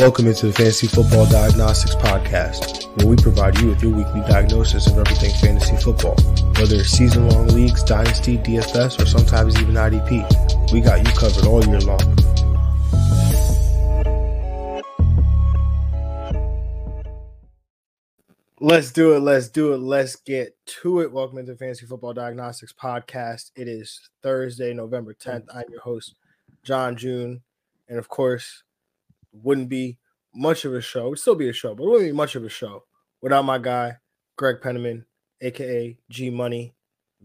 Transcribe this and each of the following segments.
Welcome into the Fantasy Football Diagnostics Podcast, where we provide you with your weekly diagnosis of everything fantasy football. Whether it's season long leagues, dynasty, DFS, or sometimes even IDP, we got you covered all year long. Let's do it. Let's do it. Let's get to it. Welcome into the Fantasy Football Diagnostics Podcast. It is Thursday, November 10th. I'm your host, John June. And of course, wouldn't be much of a show. It would still be a show, but it wouldn't be much of a show without my guy, Greg Penniman, aka G Money.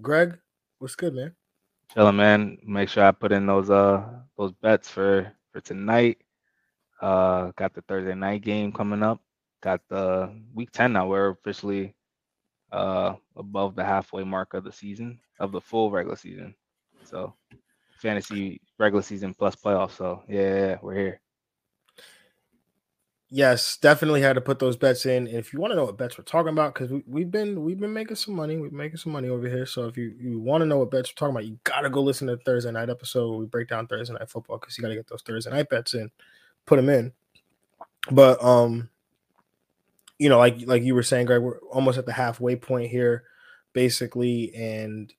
Greg, what's good, man? Chilling, man. Make sure I put in those uh those bets for for tonight. Uh got the Thursday night game coming up got the week 10 now. We're officially uh above the halfway mark of the season of the full regular season. So fantasy regular season plus playoffs. So yeah, we're here. Yes, definitely had to put those bets in. And if you want to know what bets we're talking about, because we, we've been we've been making some money, we're making some money over here. So if you, you want to know what bets we're talking about, you gotta go listen to the Thursday night episode. We break down Thursday night football because you gotta get those Thursday night bets in, put them in. But um you know, like like you were saying, Greg, we're almost at the halfway point here, basically. And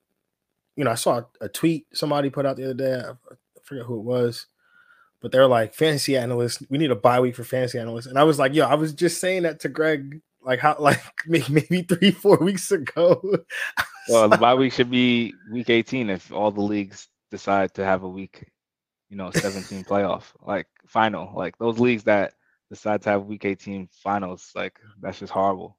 you know, I saw a tweet somebody put out the other day. I, forget who it was, but they're like fantasy analysts. We need a bye week for fantasy analysts, and I was like, yo, I was just saying that to Greg, like how like maybe three four weeks ago. well, the bye week should be week eighteen if all the leagues decide to have a week, you know, seventeen playoff like final, like those leagues that decide to have week 18 finals. Like that's just horrible.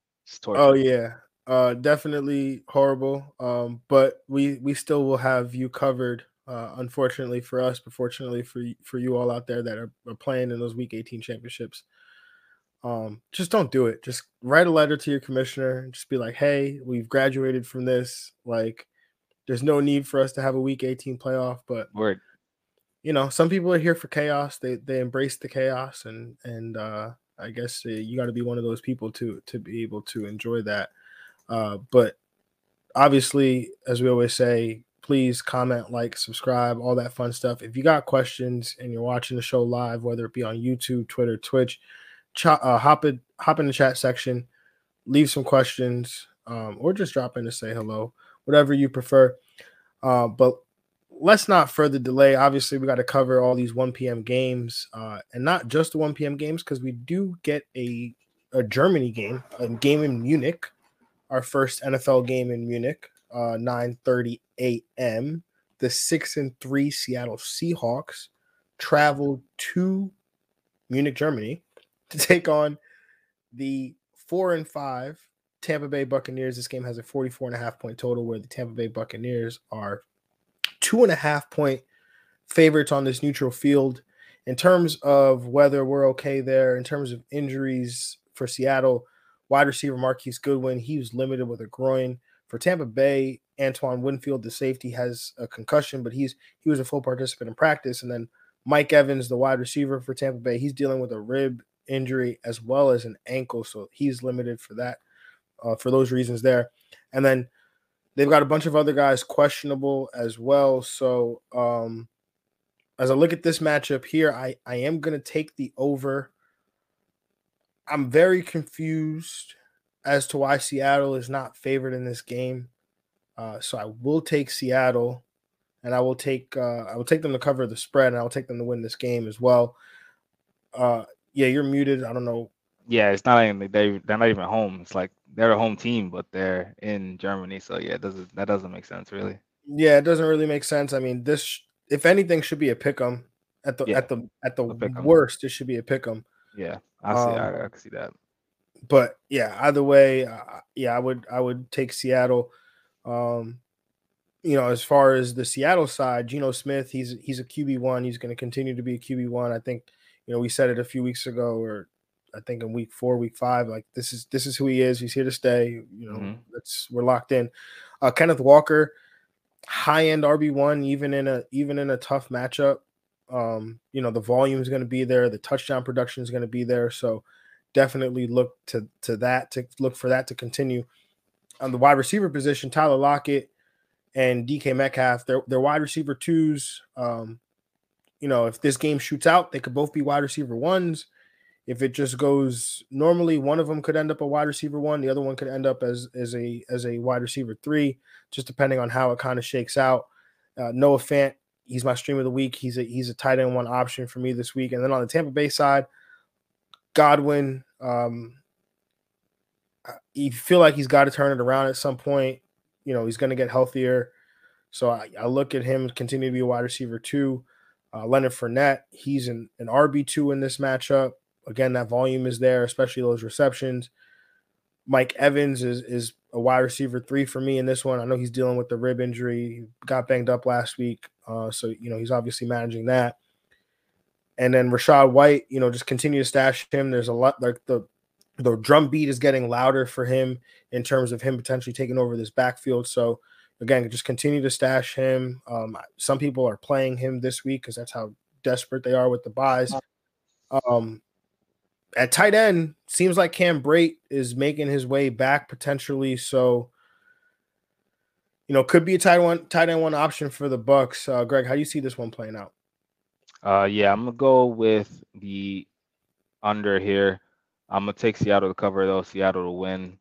Oh yeah. Uh definitely horrible. Um, but we we still will have you covered. Uh, unfortunately for us, but fortunately for for you all out there that are, are playing in those week 18 championships. Um, just don't do it. Just write a letter to your commissioner and just be like, hey, we've graduated from this. Like, there's no need for us to have a week 18 playoff, but Word you know, some people are here for chaos. They they embrace the chaos, and and uh, I guess uh, you got to be one of those people to to be able to enjoy that. Uh, but obviously, as we always say, please comment, like, subscribe, all that fun stuff. If you got questions and you're watching the show live, whether it be on YouTube, Twitter, Twitch, ch- uh, hop in hop in the chat section, leave some questions, um, or just drop in to say hello, whatever you prefer. Uh, but let's not further delay. Obviously, we got to cover all these 1 p.m. games, uh, and not just the 1 p.m. games, because we do get a a Germany game, a game in Munich, our first NFL game in Munich, uh, 9:30 a.m. The six and three Seattle Seahawks traveled to Munich, Germany, to take on the four and five Tampa Bay Buccaneers. This game has a 44 and a half point total, where the Tampa Bay Buccaneers are two and a half point favorites on this neutral field. In terms of weather we're okay there, in terms of injuries for Seattle, wide receiver Marquise Goodwin, he was limited with a groin. For Tampa Bay, Antoine Winfield, the safety, has a concussion, but he's he was a full participant in practice. And then Mike Evans, the wide receiver for Tampa Bay, he's dealing with a rib injury as well as an ankle, so he's limited for that. Uh, for those reasons there, and then They've got a bunch of other guys questionable as well. So um, as I look at this matchup here, I, I am going to take the over. I'm very confused as to why Seattle is not favored in this game. Uh, so I will take Seattle, and I will take uh, I will take them to cover the spread, and I will take them to win this game as well. Uh, yeah, you're muted. I don't know. Yeah, it's not even they they're not even home. It's like they're a home team, but they're in Germany. So yeah, it doesn't that doesn't make sense really. Yeah, it doesn't really make sense. I mean, this if anything should be a pick 'em at the yeah, at the at the worst. It should be a pick 'em. Yeah, I see. Um, I, I can see that. But yeah, either way, uh, yeah, I would I would take Seattle. Um, you know, as far as the Seattle side, Geno Smith, he's he's a QB one. He's going to continue to be a QB one. I think you know we said it a few weeks ago, or I think in week four, week five, like this is this is who he is. He's here to stay. You know, mm-hmm. that's we're locked in. Uh, Kenneth Walker, high end RB one, even in a even in a tough matchup. Um, you know, the volume is going to be there, the touchdown production is going to be there. So definitely look to to that to look for that to continue. On the wide receiver position, Tyler Lockett and DK Metcalf, they're they're wide receiver twos. Um, you know, if this game shoots out, they could both be wide receiver ones if it just goes normally, one of them could end up a wide receiver one, the other one could end up as as a as a wide receiver three, just depending on how it kind of shakes out. Uh, Noah Fant, he's my stream of the week. He's a he's a tight end one option for me this week. And then on the Tampa Bay side, Godwin, um, you feel like he's got to turn it around at some point. You know, he's going to get healthier. So I, I, look at him continue to be a wide receiver too. Uh, Leonard Fournette, he's an, an RB2 in this matchup. Again, that volume is there, especially those receptions. Mike Evans is is a wide receiver three for me in this one. I know he's dealing with the rib injury, he got banged up last week, uh, so you know he's obviously managing that. And then Rachaad White, you know, just continue to stash him. There's a lot like the the drum beat is getting louder for him in terms of him potentially taking over this backfield. So again, just continue to stash him. Um, some people are playing him this week because that's how desperate they are with the byes. Um, at tight end, seems like Cam Brate is making his way back potentially. So, you know, could be a tight one, tight end one option for the Bucks. Uh, Greg, how do you see this one playing out? Uh, yeah, I'm gonna go with the under here. I'm gonna take Seattle to cover though. Seattle to win.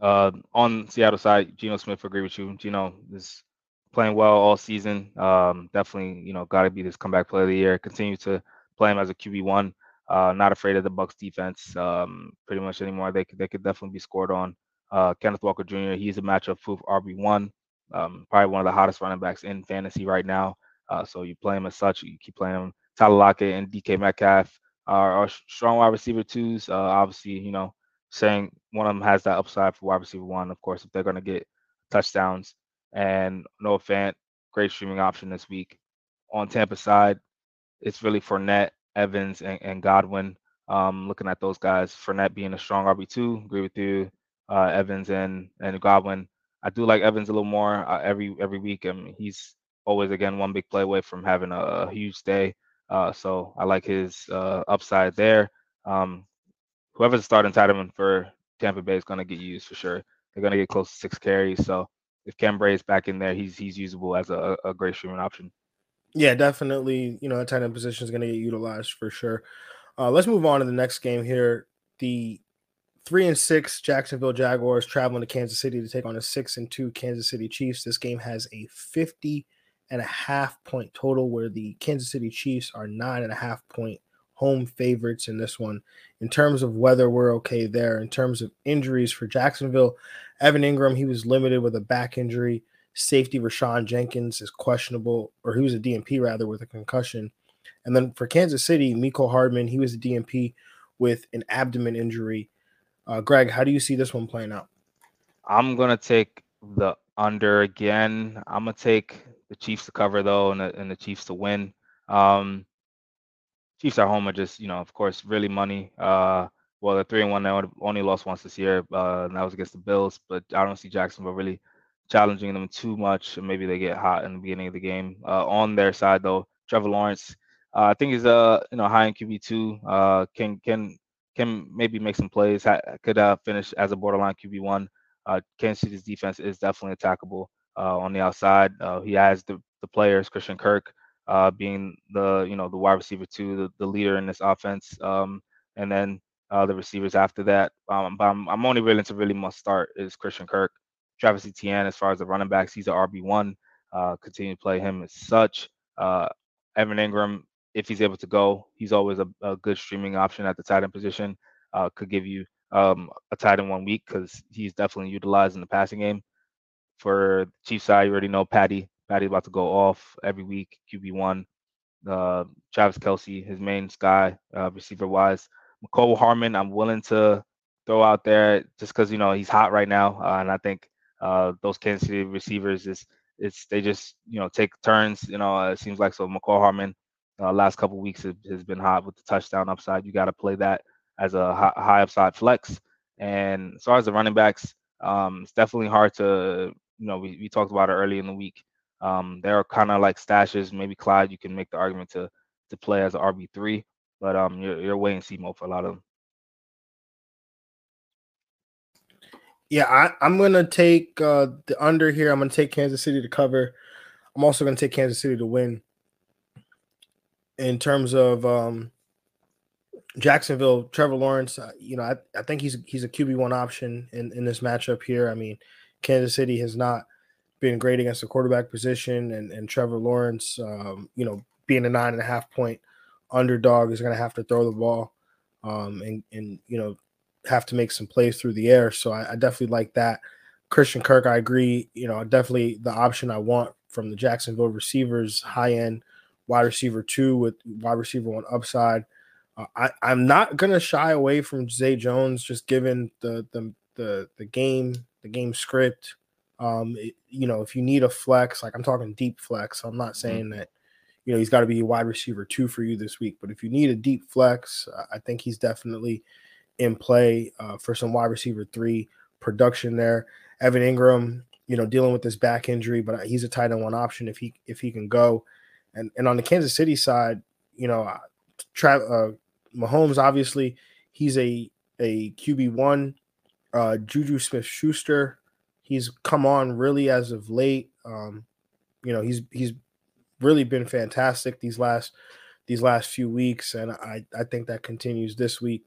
Uh, on Seattle side, Geno Smith, agree with you. Geno is playing well all season. Um, definitely, you know, got to be this comeback player of the year. Continue to play him as a QB one. Uh, not afraid of the Bucks defense um, pretty much anymore. They they could definitely be scored on. Uh, Kenneth Walker Jr. He's a matchup proof RB one. Um, probably one of the hottest running backs in fantasy right now. Uh, so you play him as such. You keep playing. Tyler Lockett and DK Metcalf are, are strong wide receiver twos. Uh, obviously, you know, saying one of them has that upside for wide receiver one. Of course, if they're going to get touchdowns. And Noah Fant, great streaming option this week. On Tampa side, it's really Fournette, Evans, and, and Godwin. Um, looking at those guys, Fournette being a strong RB two, agree with you. Uh, Evans and and Godwin. I do like Evans a little more uh, every every week. I mean, he's always again one big play away from having a, a huge day. Uh, so I like his uh, upside there. Um, whoever's starting tight end for Tampa Bay is going to get used for sure. They're going to get close to six carries. So if Cam is back in there, he's he's usable as a, a great streaming option. Yeah, definitely. You know, that tight end position is going to get utilized for sure. Uh, let's move on to the next game here. The three and six Jacksonville Jaguars traveling to Kansas City to take on a six and two Kansas City Chiefs. This game has a 50 and a half point total, where the Kansas City Chiefs are nine and a half point home favorites in this one. In terms of weather we're okay there, in terms of injuries for Jacksonville, Evan Engram, he was limited with a back injury. Safety Rayshawn Jenkins is questionable, or he was a DNP rather with a concussion. And then for Kansas City, Mecole Hardman, he was a DNP with an abdomen injury. Uh, Greg, how do you see this one playing out? I'm gonna take the under again. I'm gonna take the Chiefs to cover though, and the, and the Chiefs to win. Um, Chiefs at home are just, you know, of course, really money. Uh, well, they're three and one. They only lost once this year, uh, and that was against the Bills. But I don't see Jacksonville really challenging them too much. And maybe they get hot in the beginning of the game. Uh, on their side, though, Trevor Lawrence, uh, I think he's uh, you know, high in QB two. Uh, can can can maybe make some plays. Ha- could uh, finish as a borderline QB one. Uh, Kansas City's defense is definitely attackable uh, on the outside. Uh, he has the, the players, Christian Kirk uh, being the you know the wide receiver two, the, the leader in this offense, um, and then uh, the receivers after that. Um, but I'm, I'm only willing to really must start is Christian Kirk, Travis Etienne. As far as the running backs, he's an RB one. Uh, continue to play him as such. Uh, Evan Engram, if he's able to go, he's always a, a good streaming option at the tight end position. Could give you um, a tight end one week because he's definitely utilized in the passing game. For Chiefs side, you already know Patty. Patty's about to go off every week. QB one. Uh, Travis Kelce, his main guy, uh, receiver wise. Mecole Hardman, I'm willing to throw out there just because you know he's hot right now, uh, and I think uh, those Kansas City receivers is it's they just you know take turns. You know, it seems like so. Mecole Hardman, uh, last couple weeks has, has been hot with the touchdown upside. You got to play that as a high upside flex. And as far as the running backs, um, it's definitely hard to you know, we, we talked about it early in the week. Um, they're kind of like stashes. Maybe Clyde, you can make the argument to to play as an RB three, but um, you're you're waiting see mode for a lot of them. Yeah, I, I'm gonna take uh, the under here. I'm gonna take Kansas City to cover. I'm also gonna take Kansas City to win. In terms of um, Jacksonville, Trevor Lawrence, uh, you know, I, I think he's he's a QB one option in, in this matchup here. I mean, Kansas City has not been great against the quarterback position, and, and Trevor Lawrence, um, you know, being a nine and a half point underdog is going to have to throw the ball, um, and and you know, have to make some plays through the air. So I, I definitely like that. Christian Kirk, I agree. You know, definitely the option I want from the Jacksonville receivers, high end wide receiver two with wide receiver one upside. Uh, I, I'm not gonna shy away from Zay Jones, just given the the the the game, the game script. Um, it, you know, if you need a flex, like I'm talking deep flex, I'm not mm-hmm. saying mm-hmm. that you know he's got to be a wide receiver two for you this week, but if you need a deep flex, I think he's definitely in play uh, for some wide receiver three production there. Evan Engram, you know, dealing with this back injury, but he's a tight end one option if he if he can go. And and on the Kansas City side, you know, uh, Tra- uh, Mahomes obviously he's a a QB one. Uh, Juju Smith Schuster, he's come on really as of late. Um, you know, he's he's really been fantastic these last these last few weeks, and I I think that continues this week.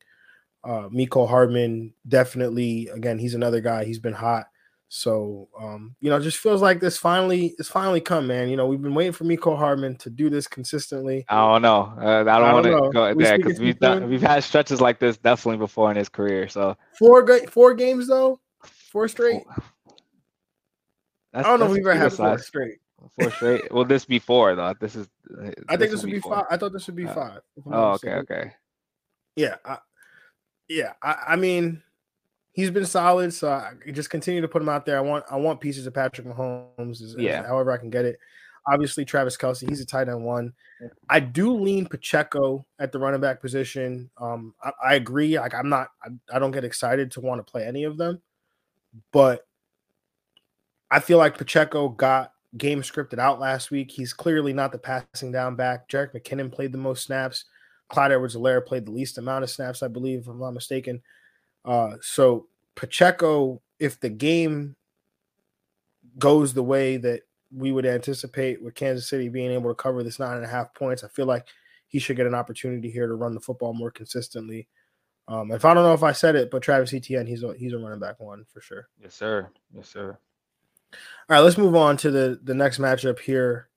Uh, Mecole Hardman definitely again he's another guy. He's been hot. So um, you know, it just feels like this finally it's finally come, man. You know, we've been waiting for Mecole Hardman to do this consistently. I don't know. Uh, I don't, want to go there because we've done, we've had stretches like this definitely before in his career. So four four games though, four straight. That's, I don't know if we've ever had four straight. Four straight. well, this be four though? This is. This I think this would be, five. I thought this would be uh, five. Oh, okay, okay. Yeah, I, yeah. I, I mean he's been solid. So I just continue to put him out there. I want I want pieces of Patrick Mahomes. As, yeah. As, however I can get it. Obviously, Travis Kelce, he's a tight end one. I do lean Pacheco at the running back position. Um, I, I agree. Like I'm not, I, I don't get excited to want to play any of them, but I feel like Pacheco got game scripted out last week. He's clearly not the passing down back. Jerick McKinnon played the most snaps. Clyde Edwards-Helaire played the least amount of snaps, I believe, if I'm not mistaken. Uh, so Pacheco, if the game goes the way that we would anticipate with Kansas City being able to cover this nine and a half points, I feel like he should get an opportunity here to run the football more consistently. Um, if I don't know if I said it, but Travis Etienne, he's a, he's a running back one for sure. Yes, sir. Yes, sir. All right, let's move on to the the next matchup here.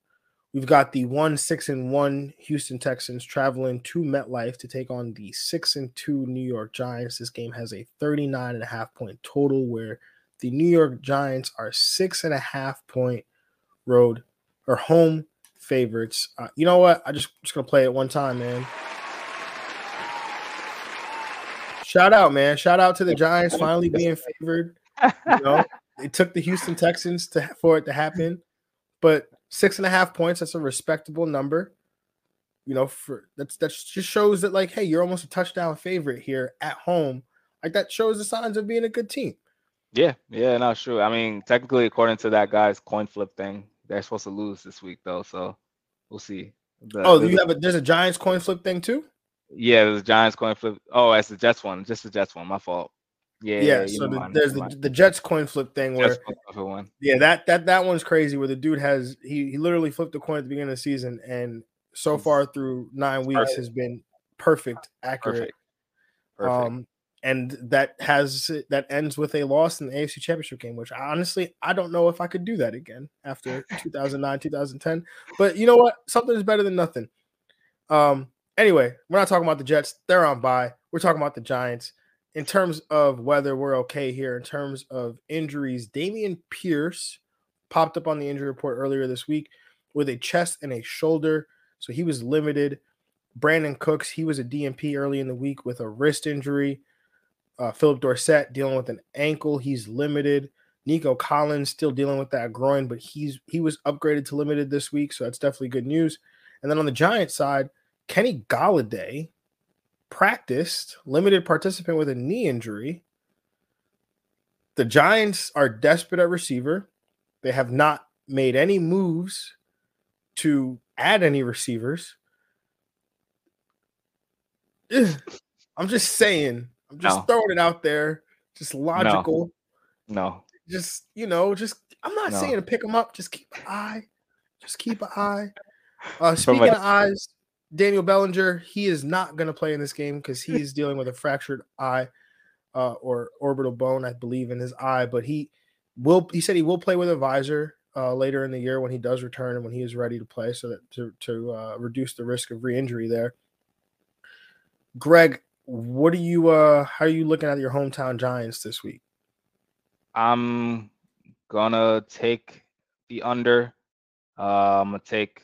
We've got the one six and one Houston Texans traveling to MetLife to take on the six and two New York Giants. This game has a 39 and a half point total where the New York Giants are six and a half point road or home favorites. Uh, you know what? I just just gonna play it one time, man. Shout out, man! Shout out to the Giants finally being favored. You know, it took the Houston Texans to for it to happen, but six and a half points. That's a respectable number. You know, for that's that just shows that like, hey, you're almost a touchdown favorite here at home. Like that shows the signs of being a good team. Yeah, yeah, not sure. I mean, technically, according to that guy's coin flip thing, they're supposed to lose this week though, so we'll see. The, oh, you have a there's a Giants coin flip thing too. Yeah, there's a Giants coin flip. Oh, that's the Jets one. Just the Jets one. My fault. Yeah, yeah. So the, there's the, the Jets coin flip thing where one. yeah, that that that one's crazy. Where the dude has he he literally flipped the coin at the beginning of the season, and so far through nine weeks perfect. has been perfect, accurate. Perfect. Perfect. Um, and that has that ends with a loss in the AFC Championship game, which honestly I don't know if I could do that again after 2009 2010. But you know what? Something is better than nothing. Um. Anyway, we're not talking about the Jets; they're on bye. We're talking about the Giants in terms of weather we're okay here, in terms of injuries, Dameon Pierce popped up on the injury report earlier this week with a chest and a shoulder. So he was limited. Brandin Cooks, he was a DNP early in the week with a wrist injury. Uh, Phillip Dorsett dealing with an ankle, he's limited. Nico Collins still dealing with that groin, but he's he was upgraded to limited this week, so that's definitely good news. And then on the Giants side, Kenny Golladay, practiced, limited participant with a knee injury. The Giants are desperate at receiver. They have not made any moves to add any receivers. I'm just saying. I'm just no. throwing it out there. Just logical. No. no. Just, you know, just I'm not no. saying to pick them up. Just keep an eye. Just keep an eye. Uh, speaking of eyes, Daniel Bellinger, he is not going to play in this game because he is dealing with a fractured eye uh, or orbital bone, I believe, in his eye. But he will. He said he will play with a visor uh, later in the year when he does return and when he is ready to play, so that to to uh, reduce the risk of re-injury there. Greg, what are you? Uh, how are you looking at your hometown Giants this week? I'm gonna take the under. Uh, I'm gonna take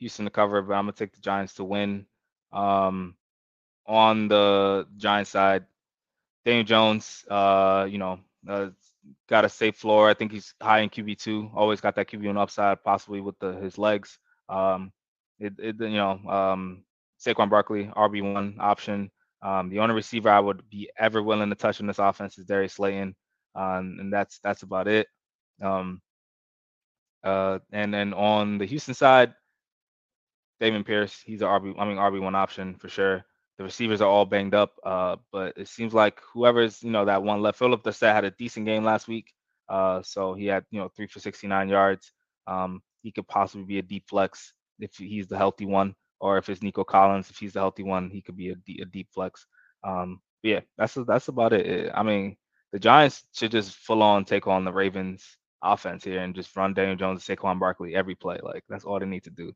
Houston to cover, but I'm gonna take the Giants to win. Um, on the Giants side, Daniel Jones, uh, you know, uh, got a safe floor. I think he's high in QB two. Always got that QB one upside, possibly with the his legs. Um, it, it you know, um, Saquon Barkley, RB one option. Um, the only receiver I would be ever willing to touch in this offense is Darius Slayton, um, and that's that's about it. Um, uh, and then on the Houston side, Dameon Pierce, he's a RB, I mean RB one option for sure. The receivers are all banged up, uh, but it seems like whoever's you know that one left. Phillip Dorsett had a decent game last week, uh, so he had you know three for 69 yards. Um, he could possibly be a deep flex if he's the healthy one, or if it's Nico Collins, if he's the healthy one, he could be a, a deep flex. Um, yeah, that's that's about it. I mean, the Giants should just full on take on the Ravens offense here and just run Daniel Jones and Saquon Barkley every play. Like that's all they need to do.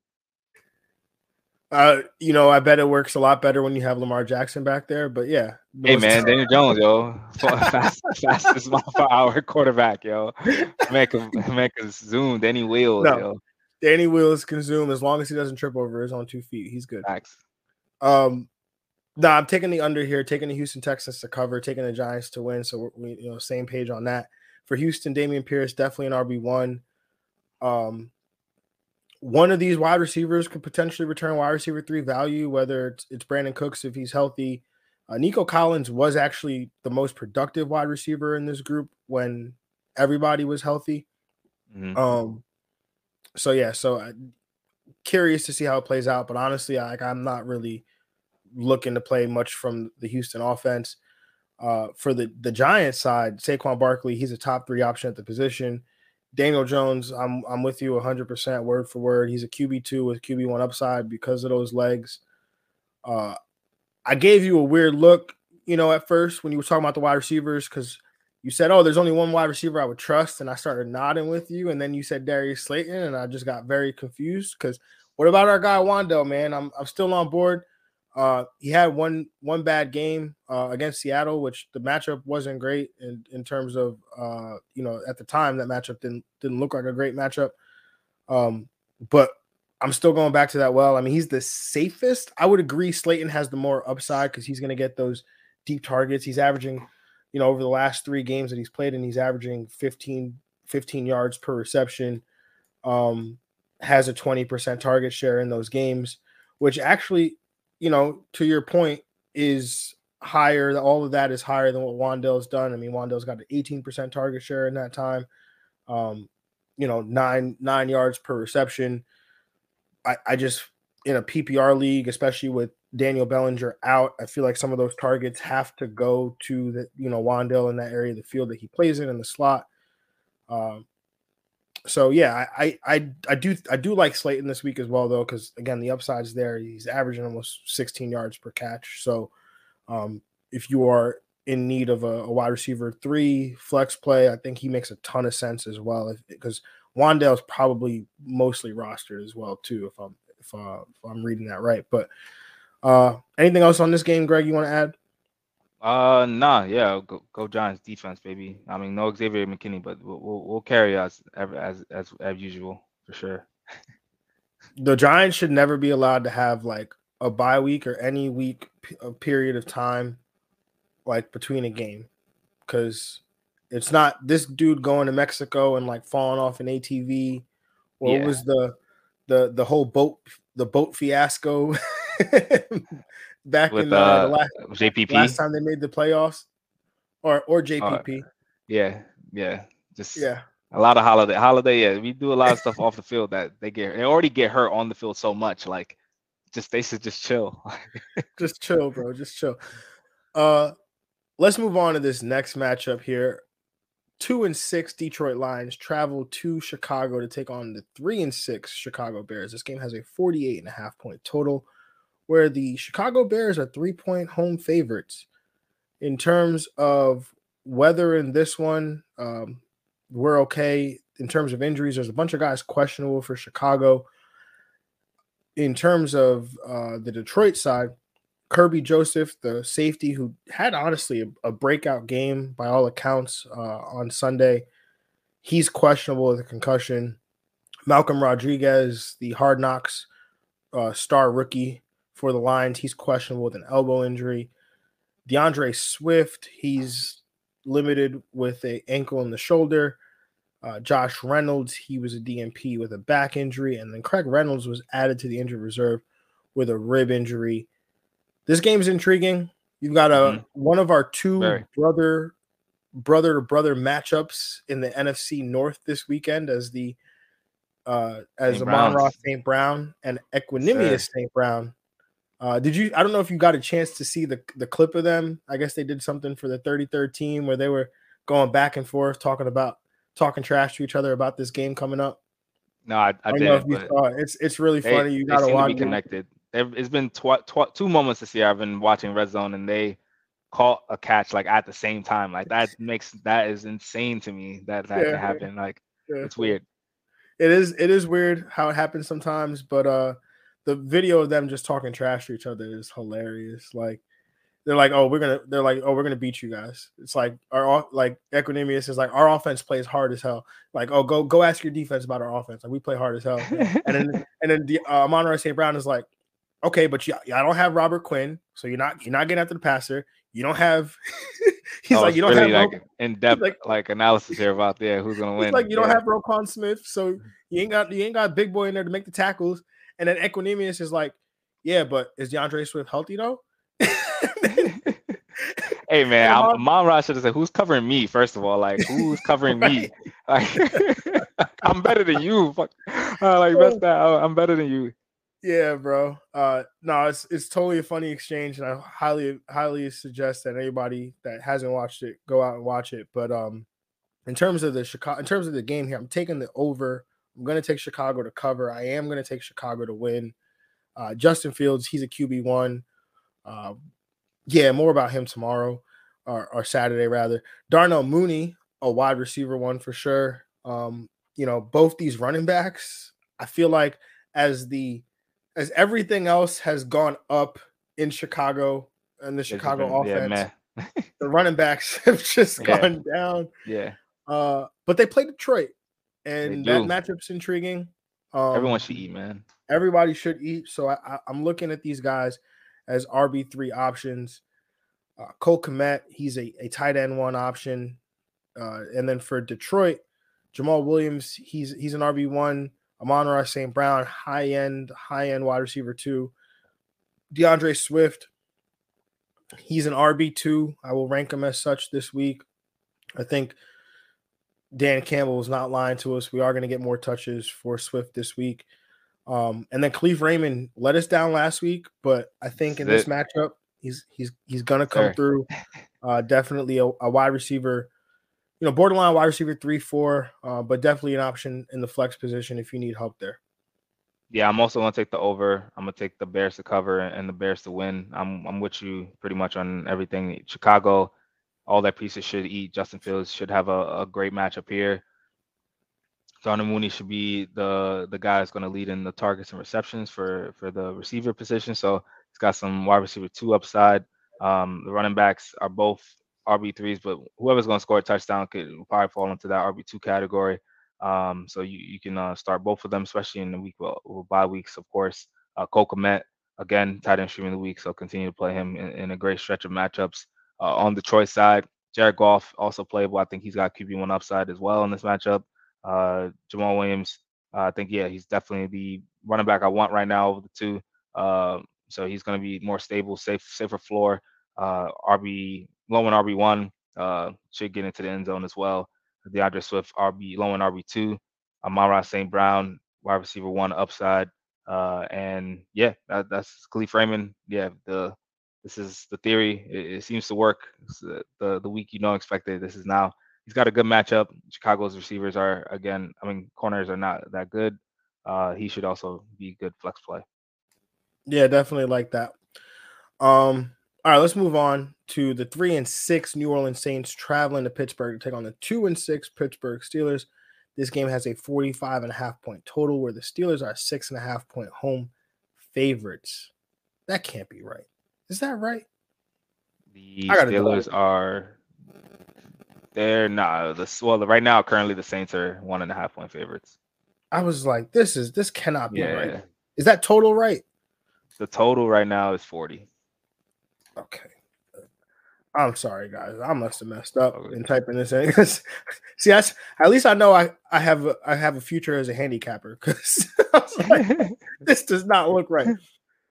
Uh, you know, I bet it works a lot better when you have Lamar Jackson back there. But yeah, hey man, Daniel Jones, yo, fast, fastest mile per hour quarterback, yo, make him make him zoom. Danny Wheels, no, yo. Danny Wheels can zoom as long as he doesn't trip over his own two feet. He's good. Facts. Um, no, nah, I'm taking the under here, taking the Houston Texans to cover, taking the Giants to win. So we, you know, same page on that. For Houston, Dameon Pierce definitely an RB one. Um, one of these wide receivers could potentially return wide receiver three value, whether it's, it's Brandin Cooks if he's healthy. Uh, Nico Collins was actually the most productive wide receiver in this group when everybody was healthy. Mm-hmm. Um, so yeah, so I, curious to see how it plays out, but honestly, I, like I'm not really looking to play much from the Houston offense. Uh, for the the Giants side, Saquon Barkley, he's a top three option at the position. Daniel Jones, I'm I'm with you 100% word for word. He's a QB2 with QB1 upside because of those legs. Uh, I gave you a weird look, you know, at first when you were talking about the wide receivers because you said, "Oh, there's only one wide receiver I would trust," and I started nodding with you, and then you said Darius Slayton, and I just got very confused because what about our guy Wan'Dale, man? I'm I'm still on board. Uh, he had one one bad game uh, against Seattle, which the matchup wasn't great in, in terms of uh, you know at the time that matchup didn't didn't look like a great matchup. Um, but I'm still going back to that. Well, I mean, he's the safest. I would agree. Slayton has the more upside because he's going to get those deep targets. He's averaging, you know, over the last three games that he's played, and he's averaging 15 15 yards per reception. Um, has a 20% target share in those games, which actually you know, to your point, is higher. All of that is higher than what Wan'Dale's done. I mean, Wan'Dale's got an 18% target share in that time. Um, you know, nine nine yards per reception. I, I just in a PPR league, especially with Daniel Bellinger out, I feel like some of those targets have to go to the you know Wan'Dale in that area of the field that he plays in in the slot. Um, so yeah, I, I I do I do like Slayton this week as well though because again the upside's there. He's averaging almost 16 yards per catch. So um, if you are in need of a, a, wide receiver three flex play, I think he makes a ton of sense as well. Because Wan'Dale's probably mostly rostered as well too. If I'm if, uh, if I'm reading that right. But uh, anything else on this game, Greg? You want to add? Uh, nah, yeah, go, go Giants defense, baby. I mean, no Xavier McKinney, but we'll we'll, we'll carry us as as as usual for sure. the Giants should never be allowed to have like a bye week or any week a period of time like between a game because it's not this dude going to Mexico and like falling off an ATV. What yeah. was the the the whole boat the boat fiasco back With, in uh, uh, the last, JPP last time they made the playoffs, or or JPP. Uh, yeah, yeah, just yeah. A lot of holiday, holiday. Yeah, we do a lot of stuff off the field that they get. They already get hurt on the field so much. Like, just they should just chill. just chill, bro. Just chill. Uh, let's move on to this next matchup here. Two and six Detroit Lions travel to Chicago to take on the three and six Chicago Bears. This game has a 48 and a half point total. Where the Chicago Bears are three point home favorites. In terms of weather in this one, um, we're okay. In terms of injuries, there's a bunch of guys questionable for Chicago. In terms of uh, the Detroit side, Kerby Joseph, the safety who had honestly a, a breakout game by all accounts uh, on Sunday, he's questionable with a concussion. Malcolm Rodriguez, the hard knocks uh, star rookie for the Lions, he's questionable with an elbow injury. D'Andre Swift, he's limited with a ankle and the shoulder. Uh, Josh Reynolds, he was a DNP with a back injury, and then Craig Reynolds was added to the injured reserve with a rib injury. This game is intriguing. You've got a mm-hmm. one of our two Very. brother brother to brother matchups in the NFC North this weekend as the uh as Amon-Ra St. Brown and Equanimeous St. Brown. Uh did you I don't know if you got a chance to see the the clip of them. I guess they did something for the 33rd team where they were going back and forth talking about talking trash to each other about this game coming up. No, I, I, I didn't. Know if you saw it. It's it's really they, funny. You gotta watch. To be connected it's been tw- tw- two moments this year I've been watching Red Zone and they caught a catch like at the same time. Like that makes that is insane to me that that yeah, can happen. Like yeah. it's weird. It is it is weird how it happens sometimes, but uh the video of them just talking trash to each other is hilarious. Like they're like, oh, we're gonna they're like, oh, we're gonna beat you guys. It's like our like Equanimeous is like our offense plays hard as hell. Like, oh, go go ask your defense about our offense. Like we play hard as hell. and then and then the uh, Amon St. Brown is like, okay, but you, I don't have Robert Quinn, so you're not you're not getting after the passer. You don't have. he's oh, like you don't really have like Ro- in depth like, like, analysis here about there who's gonna win. Like you yeah. don't have Roquan Smith, so you ain't got you ain't got big boy in there to make the tackles. And then Equanimeous is like, yeah, but is D'Andre Swift healthy though? hey man, I'm, Mom Ross should have said, "Who's covering me?" First of all, like who's covering me? Like I'm better than you. Fuck, uh, like that's that. I'm better than you. Yeah, bro. Uh no, it's it's totally a funny exchange, and I highly highly suggest that anybody that hasn't watched it go out and watch it. But um in terms of the Chicago in terms of the game here, I'm taking the over. I'm gonna take Chicago to cover. I am gonna take Chicago to win. Uh Justin Fields, he's a QB one. Uh yeah, more about him tomorrow or, or Saturday rather. Darnell Mooney, a wide receiver one for sure. Um, you know, both these running backs, I feel like as the as everything else has gone up in Chicago and the Chicago been, offense, yeah, the running backs have just yeah. gone down. Yeah. Uh, but they play Detroit, and that matchup's intriguing. Um, Everyone should eat, man. Everybody should eat. So I, I, am looking at these guys as RB three options. Uh, Cole Kmet, he's a, a tight end one option, uh, and then for Detroit, Jamaal Williams, he's he's an RB one. Amon-Ra St. Brown, high end, high end wide receiver two. D'Andre Swift, he's an RB2. I will rank him as such this week. I think Dan Campbell is not lying to us. We are going to get more touches for Swift this week. Um, and then Kalif Raymond let us down last week, but I think in this matchup, he's he's he's gonna come through. Uh, definitely a, a wide receiver you know, borderline wide receiver three, four, uh, but definitely an option in the flex position if you need help there. Yeah, I'm also gonna take the over. I'm gonna take the Bears to cover and the Bears to win. I'm I'm with you pretty much on everything. Chicago, all that pieces should eat. Justin Fields should have a, a great matchup here. Darnell Mooney should be the the guy that's going to lead in the targets and receptions for for the receiver position. So he's got some wide receiver two upside. Um, the running backs are both RB threes, but whoever's going to score a touchdown could probably fall into that RB two category. Um, so you, you can uh, start both of them, especially in the week well, bye weeks, of course. Uh, Cole Kmet, again, tight end stream of the week, so continue to play him in, in a great stretch of matchups. Uh, on the Detroit side, Jared Goff also playable. I think he's got QB one upside as well in this matchup. Uh, Jamaal Williams, uh, I think yeah, he's definitely the running back I want right now over the two. Uh, so he's going to be more stable, safe, safer floor. Uh, RB low and RB one uh, should get into the end zone as well. D'Andre Swift RB low and RB two. Amon-Ra St. Brown wide receiver one upside. Uh, and yeah, that, that's Kalif Raymond. Yeah, the this is the theory. It, it seems to work. The, the, week you don't expect it. This is now. He's got a good matchup. Chicago's receivers are again. I mean, corners are not that good. Uh, he should also be good flex play. Yeah, definitely like that. Um, all right, let's move on to the three and six New Orleans Saints traveling to Pittsburgh to take on the two and six Pittsburgh Steelers. This game has a 45 and a half point total where the Steelers are six and a half point home favorites. That can't be right. Is that right? The Steelers are they're not the well right now currently the Saints are one and a half point favorites. I was like, this is this cannot be yeah. right. Is that total right? The total right now is 40. Okay. I'm sorry, guys. I must have messed up okay. in typing this in. See, that's at least I know I I have a, I have a future as a handicapper because like, this does not look right.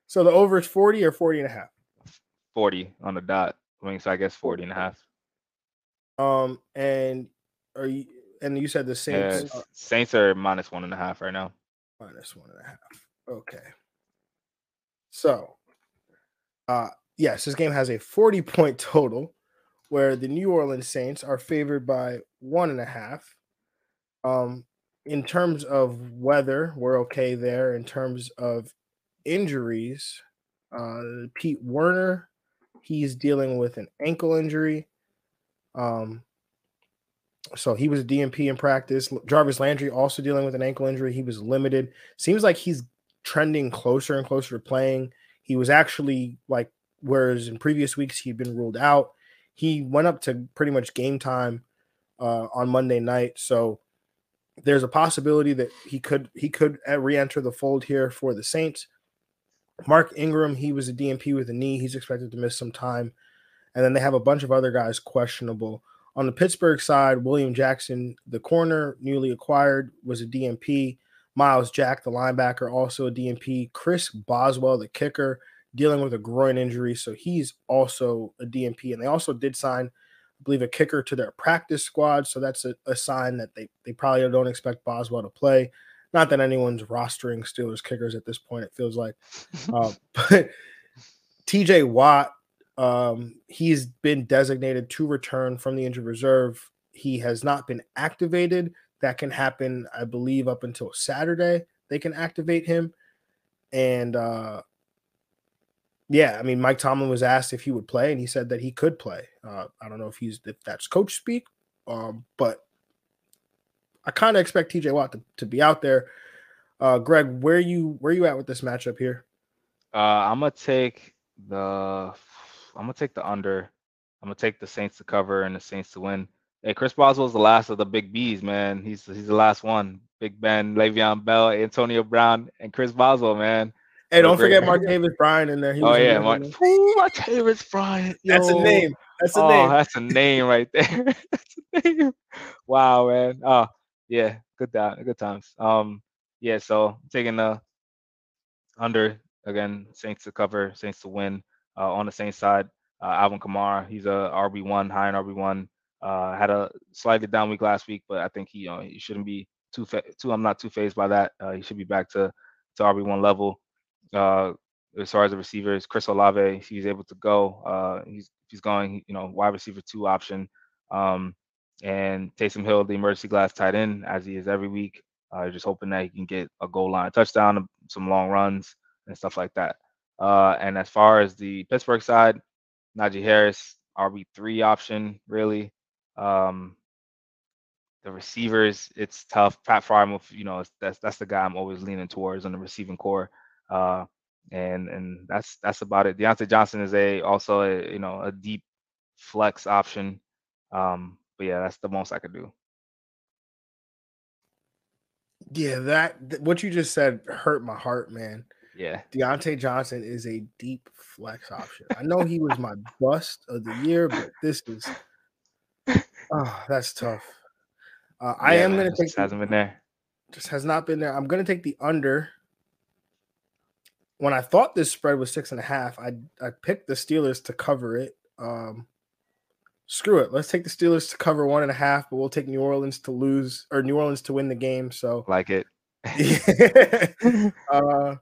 So the over is 40 or 40 and a half? 40 on the dot. I mean, so I guess 40 and a half. Um, and are you and you said the Saints uh, Saints are minus one and a half right now. Minus one and a half. Okay. So uh yes, this game has a 40 point total where the New Orleans Saints are favored by one and a half. Um, in terms of weather, we're okay there. In terms of injuries, uh, Pete Werner, he's dealing with an ankle injury. Um, so he was a DNP in practice. Jarvis Landry also dealing with an ankle injury. He was limited. Seems like he's trending closer and closer to playing. He was actually like whereas in previous weeks he'd been ruled out. He went up to pretty much game time uh, on Monday night, so there's a possibility that he could he could uh, re-enter the fold here for the Saints. Mark Ingram, he was a DNP with a knee. He's expected to miss some time, and then they have a bunch of other guys questionable. On the Pittsburgh side, William Jackson, the corner newly acquired, was a DNP. Myles Jack, the linebacker, also a DNP. Chris Boswell, the kicker, dealing with a groin injury. So he's also a DNP. And they also did sign, I believe, a kicker to their practice squad. So that's a, a sign that they, they probably don't expect Boswell to play. Not that anyone's rostering Steelers kickers at this point, it feels like. uh, but TJ Watt, um, he's been designated to return from the injured reserve. He has not been activated. That can happen, I believe, up until Saturday. They can activate him. And uh, yeah, I mean, Mike Tomlin was asked if he would play, and he said that he could play. Uh, I don't know if he's if that's coach speak, um, but I kind of expect TJ Watt to, to be out there. Uh, Greg, where you where you at with this matchup here? Uh, I'm gonna take the I'm gonna take the under. I'm gonna take the Saints to cover and the Saints to win. Hey, Chris Boswell's the last of the big B's, man. He's he's the last one. Big Ben, Le'Veon Bell, Antonio Brown, and Chris Boswell, man. Hey, don't forget Martavis Bryant in there. He oh yeah, Mark, ooh, Martavis Bryant. Yo. That's a name. That's a oh, name. That's a name right there. that's a name. Wow, man. Oh yeah, good time, good times. Um, yeah. So taking the under again, Saints to cover, Saints to win. Uh, on the Saints side, uh, Alvin Kamara, he's a RB one, high in RB one. Uh, had a slightly down week last week, but I think he, you know, he shouldn't be too fa- too. I'm not too fazed by that. Uh, he should be back to to RB one level. Uh, as far as the receivers, Chris Olave, he's able to go. Uh, he's he's going, you know, wide receiver two option. Um, and Taysom Hill, the emergency glass tight end, as he is every week. Uh, just hoping that he can get a goal line touchdown, some long runs, and stuff like that. Uh, and as far as the Pittsburgh side, Najee Harris, RB3 option, really. Um, the receivers, it's tough. Pat Freiermuth, you know, that's that's the guy I'm always leaning towards on the receiving core. Uh, and and that's that's about it. Diontae Johnson is a also a you know a deep flex option. Um, but yeah, that's the most I could do. Yeah, that what you just said hurt my heart, man. Yeah, Diontae Johnson is a deep flex option. I know he was my bust of the year, but this is oh, that's tough. Uh, yeah, I am going to take. Hasn't been there. Just has not been there. I'm going to take the under when I thought this spread was six and a half, I I picked the Steelers to cover it. Um, screw it. Let's take the Steelers to cover one and a half, but we'll take New Orleans to lose or New Orleans to win the game. So like it. uh,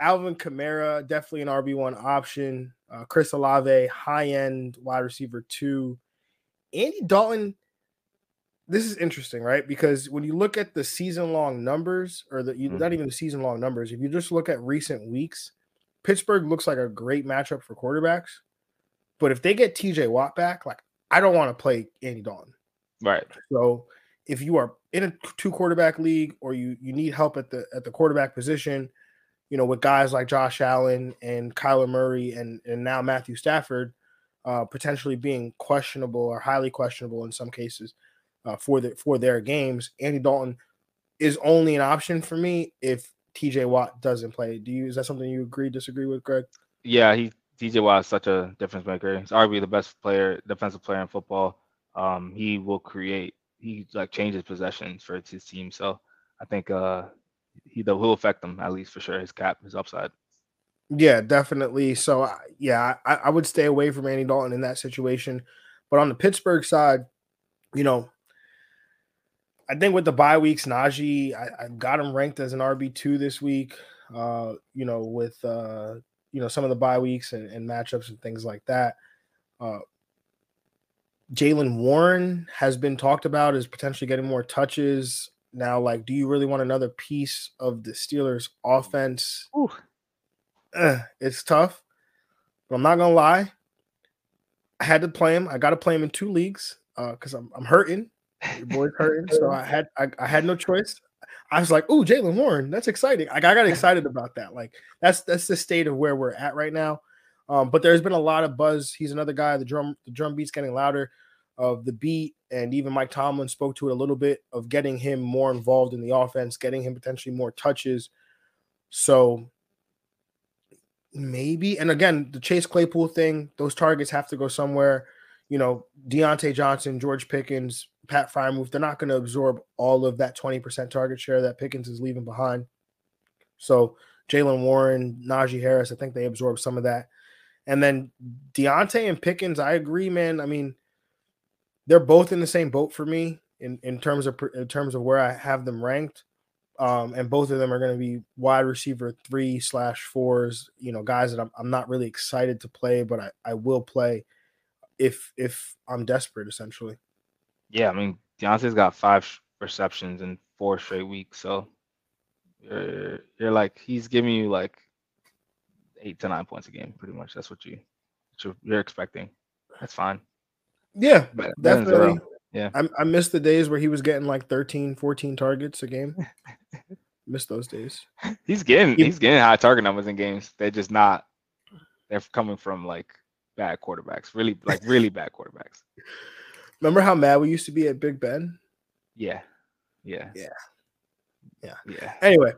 Alvin Kamara, definitely an RB1 option. Uh, Chris Olave, high end wide receiver two. Andy Dalton this is interesting, right? Because when you look at the season long numbers, or the mm-hmm. not even the season long numbers, if you just look at recent weeks, Pittsburgh looks like a great matchup for quarterbacks, but if they get TJ Watt back, like I don't want to play Andy Dalton. Right. So if you are in a two quarterback league or you you need help at the at the quarterback position, you know, with guys like Josh Allen and Kyler Murray and and now Matthew Stafford, uh, potentially being questionable or highly questionable in some cases uh, for the for their games, Andy Dalton is only an option for me if TJ Watt doesn't play. Do you is that something you agree, disagree with, Greg? Yeah, he TJ Watt is such a difference maker. He's arguably the best player, defensive player in football. Um, he will create. He like changes possessions for his team. So I think uh, he though will affect them at least for sure. His cap, his upside. Yeah, definitely. So yeah, I, I would stay away from Andy Dalton in that situation. But on the Pittsburgh side, you know, I think with the bye weeks, Najee, I, I got him ranked as an RB two this week. Uh, you know, with uh, you know some of the bye weeks and, and matchups and things like that. Uh, Jaylen Warren has been talked about as potentially getting more touches now. Like, do you really want another piece of the Steelers' offense? Uh, it's tough, but I'm not gonna lie. I had to play him. I got to play him in two leagues because uh, I'm I'm hurting. Your boy's hurting, so I had I, I had no choice. I was like, "Oh, Jaylen Warren, that's exciting!" Like, I got excited about that. Like that's that's the state of where we're at right now. Um, but there's been a lot of buzz. He's another guy. The drum the drum beat's getting louder. Of the beat, and even Mike Tomlin spoke to it a little bit of getting him more involved in the offense, getting him potentially more touches. So maybe, and again, the Chase Claypool thing, those targets have to go somewhere. You know, Diontae Johnson, George Pickens, Pat Freiermuth, they're not going to absorb all of that 20% target share that Pickens is leaving behind. So Jaylen Warren, Najee Harris, I think they absorb some of that. And then Diontae and Pickens, I agree, man. I mean, they're both in the same boat for me in, in terms of in terms of where I have them ranked. Um, and both of them are going to be wide receiver three slash fours, you know, guys that I'm, I'm not really excited to play, but I, I will play if if I'm desperate, essentially. Yeah, I mean Diontae's got five receptions in four straight weeks, so you're you're like he's giving you like eight to nine points a game, pretty much. That's what you what you're, you're expecting. That's fine. Yeah, but definitely. Yeah, I, I missed the days where he was getting like 13, 14 targets a game. missed those days. He's getting he, he's getting high target numbers in games. They're just not. They're coming from like bad quarterbacks, really like really bad quarterbacks. Remember how mad we used to be at Big Ben? Yeah. Yeah. Yeah. Yeah. Yeah. Anyway,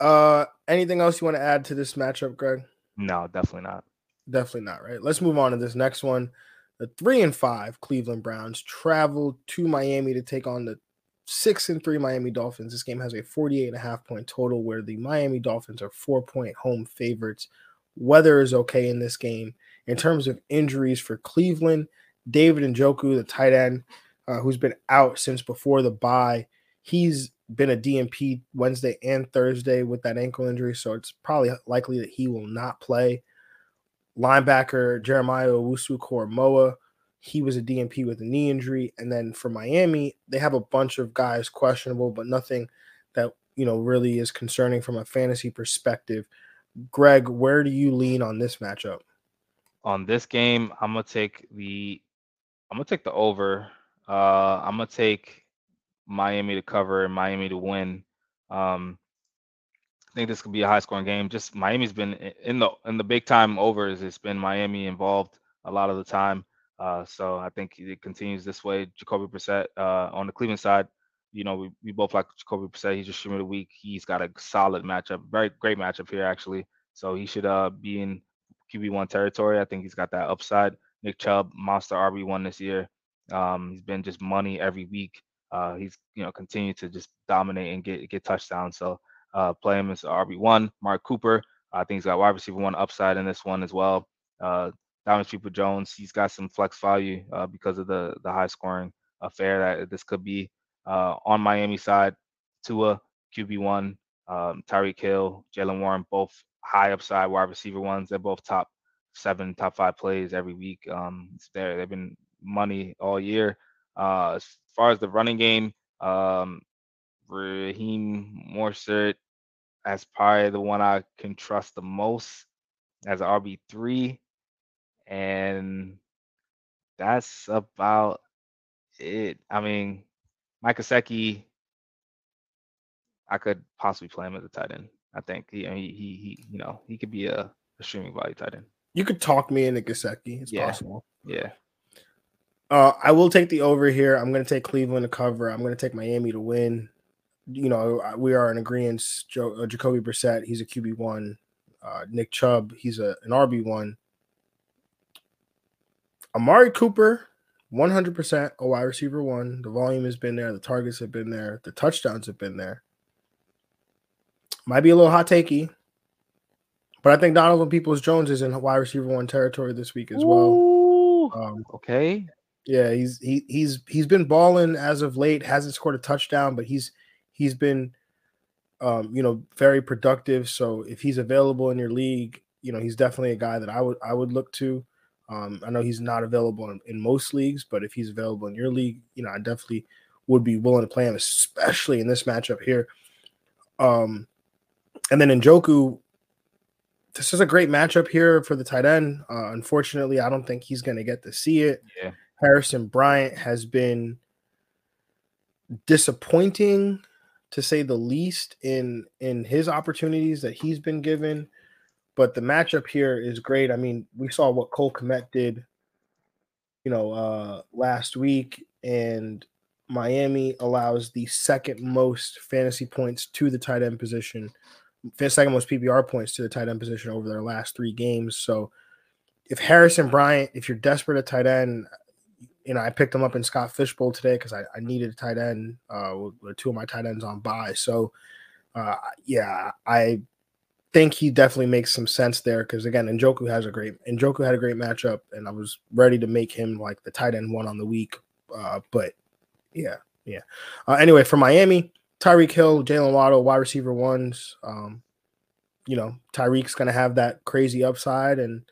uh anything else you want to add to this matchup, Greg? No, definitely not. Definitely not, right? Let's move on to this next one. The three and five Cleveland Browns travel to Miami to take on the six and three Miami Dolphins. This game has a 48 and a half point total where the Miami Dolphins are four point home favorites. Weather is okay in this game. In terms of injuries for Cleveland, David Njoku, the tight end, uh, who's been out since before the bye, he's been a DNP Wednesday and Thursday with that ankle injury, so it's probably likely that he will not play. Linebacker Jeremiah Owusu-Koramoah, he was a DNP with a knee injury, and then for Miami, they have a bunch of guys questionable, but nothing that you know really is concerning from a fantasy perspective. Greg, where do you lean on this matchup? On this game, I'm gonna take the I'm gonna take the over. Uh, I'm gonna take Miami to cover and Miami to win. Um, I think this could be a high scoring game. Just Miami's been in the in the big time overs. It's been Miami involved a lot of the time. Uh, so I think it continues this way. Jacoby Brissett uh, on the Cleveland side, you know, we, we both like Jacoby Brissett. He's just of the week. He's got a solid matchup, very great matchup here actually. So he should uh, be in QB one territory. I think he's got that upside. Nick Chubb, monster RB one this year. Um, he's been just money every week. Uh, he's you know continued to just dominate and get get touchdowns. So uh, play him as RB one. Amari Cooper, I think he's got wide receiver one upside in this one as well. Uh, Donovan Peoples Jones, he's got some flex value uh, because of the the high scoring affair that this could be. Uh, on Miami side, Tua QB one, um, Tyreek Hill, Jaylen Waddle, both high upside wide receiver ones. They're both top seven, top five plays every week. Um, there they've been money all year. Uh, as far as the running game, um, Raheem Mostert as probably the one I can trust the most. as RB three, and that's about it. I mean, Mike Gesicki, I could possibly play him as a tight end. I think he, he, he, you know, he could be a, a streaming value tight end. You could talk me into Gesicki. It's Yeah. possible. Yeah. Uh, I will take the over here. I'm going to take Cleveland to cover. I'm going to take Miami to win. You know, we are in agreement. Jo- uh, Jacoby Brissett, he's a QB one. Uh, Nick Chubb, he's a an RB one. Amari Cooper, 100% a wide receiver one. The volume has been there. The targets have been there. The touchdowns have been there. Might be a little hot takey, but I think Donovan Peoples Jones is in wide receiver one territory this week as well. Um, okay. yeah, he's he he's he's been balling as of late. Hasn't scored a touchdown, but he's he's been um, you know very productive. So if he's available in your league, you know he's definitely a guy that I would I would look to. Um, I know he's not available in, in most leagues, but if he's available in your league, you know I definitely would be willing to play him, especially in this matchup here. Um, and then Njoku, this is a great matchup here for the tight end. Uh, unfortunately, I don't think he's going to get to see it. Yeah. Harrison Bryant has been disappointing to say the least in in his opportunities that he's been given. But the matchup here is great. I mean, we saw what Cole Kmet did, you know, uh last week, and Miami allows the second most fantasy points to the tight end position, second most PPR points to the tight end position over their last three games. So if Harrison Bryant, if you're desperate at tight end, you know, I picked him up in Scott Fish Bowl today because I, I needed a tight end uh, with two of my tight ends on bye. So, uh, yeah, I think he definitely makes some sense there because again, Njoku has a great Njoku had a great matchup, and I was ready to make him like the tight end one on the week. Uh, but yeah, yeah. Uh, anyway, for Miami, Tyreek Hill, Jaylen Waddle, wide receiver ones. Um, you know, Tyreek's gonna have that crazy upside, and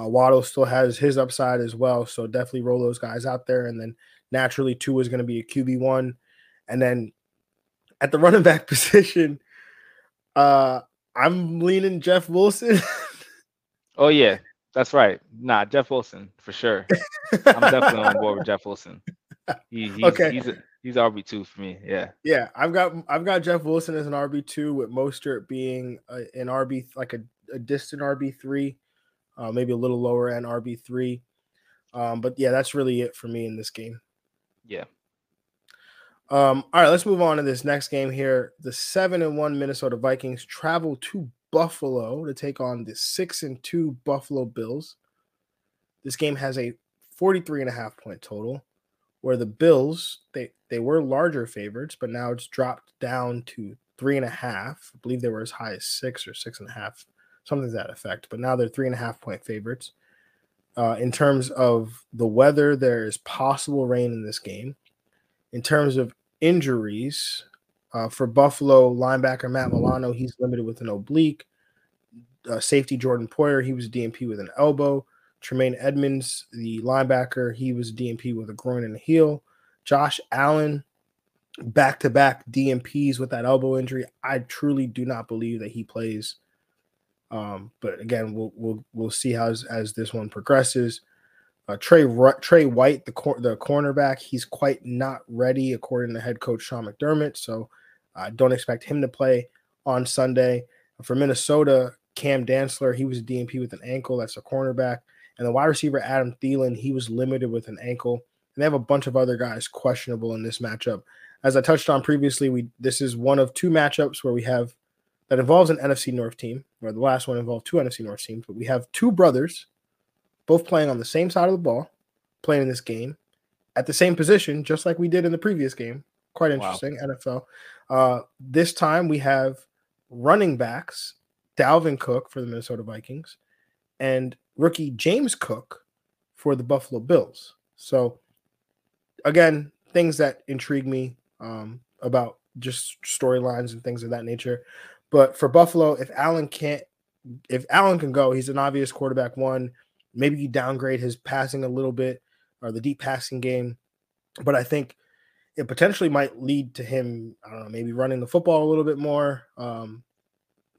uh, Waddle still has his upside as well. So definitely roll those guys out there. And then naturally, Tua is going to be a QB one. And then at the running back position, uh, I'm leaning Jeff Wilson. Oh yeah, that's right. Nah, Jeff Wilson for sure. I'm definitely on board with Jeff Wilson. He, he's, Okay. he's a, he's RB two for me. Yeah. yeah, I've got I've got Jeff Wilson as an RB two with Mostert being a, an RB like a, a distant RB three, uh, maybe a little lower end RB three. Um, but yeah, that's really it for me in this game. Yeah. Um, all right, let's move on to this next game here. The seven and one Minnesota Vikings travel to Buffalo to take on the six and two Buffalo Bills. This game has a 43 and a half point total, where the Bills they they were larger favorites, but now it's dropped down to three and a half. I believe they were as high as six or six and a half, something to that effect. But now they're three and a half point favorites. Uh, in terms of the weather, there is possible rain in this game. In terms of injuries, uh, for Buffalo linebacker Matt Milano, he's limited with an oblique. Uh, safety Jordan Poyer, he was DNP with an elbow. Tremaine Edmunds, the linebacker, he was DNP with a groin and a heel. Josh Allen, back to back DNPs with that elbow injury. I truly do not believe that he plays. Um, but again, we'll we'll we'll see how as, as this one progresses. Uh, Trey Trey White, the cor- the cornerback, he's quite not ready according to head coach Sean McDermott. So I don't expect him to play on Sunday. For Minnesota, Cam Dantzler, he was a DNP with an ankle. That's a cornerback. And the wide receiver Adam Thielen, he was limited with an ankle. And they have a bunch of other guys questionable in this matchup. As I touched on previously, we this is one of two matchups where we have that involves an NFC North team, where the last one involved two NFC North teams, but we have two brothers, both playing on the same side of the ball, playing in this game at the same position, just like we did in the previous game. Quite Wow. interesting, NFL. Uh, this time we have running backs, Dalvin Cook for the Minnesota Vikings, and rookie James Cook for the Buffalo Bills. So, again, things that intrigue me um, about just storylines and things of that nature. But for Buffalo, if Allen can't, if Allen can go, he's an obvious quarterback one. Maybe you downgrade his passing a little bit or the deep passing game. But I think it potentially might lead to him, I don't know, maybe running the football a little bit more. Um,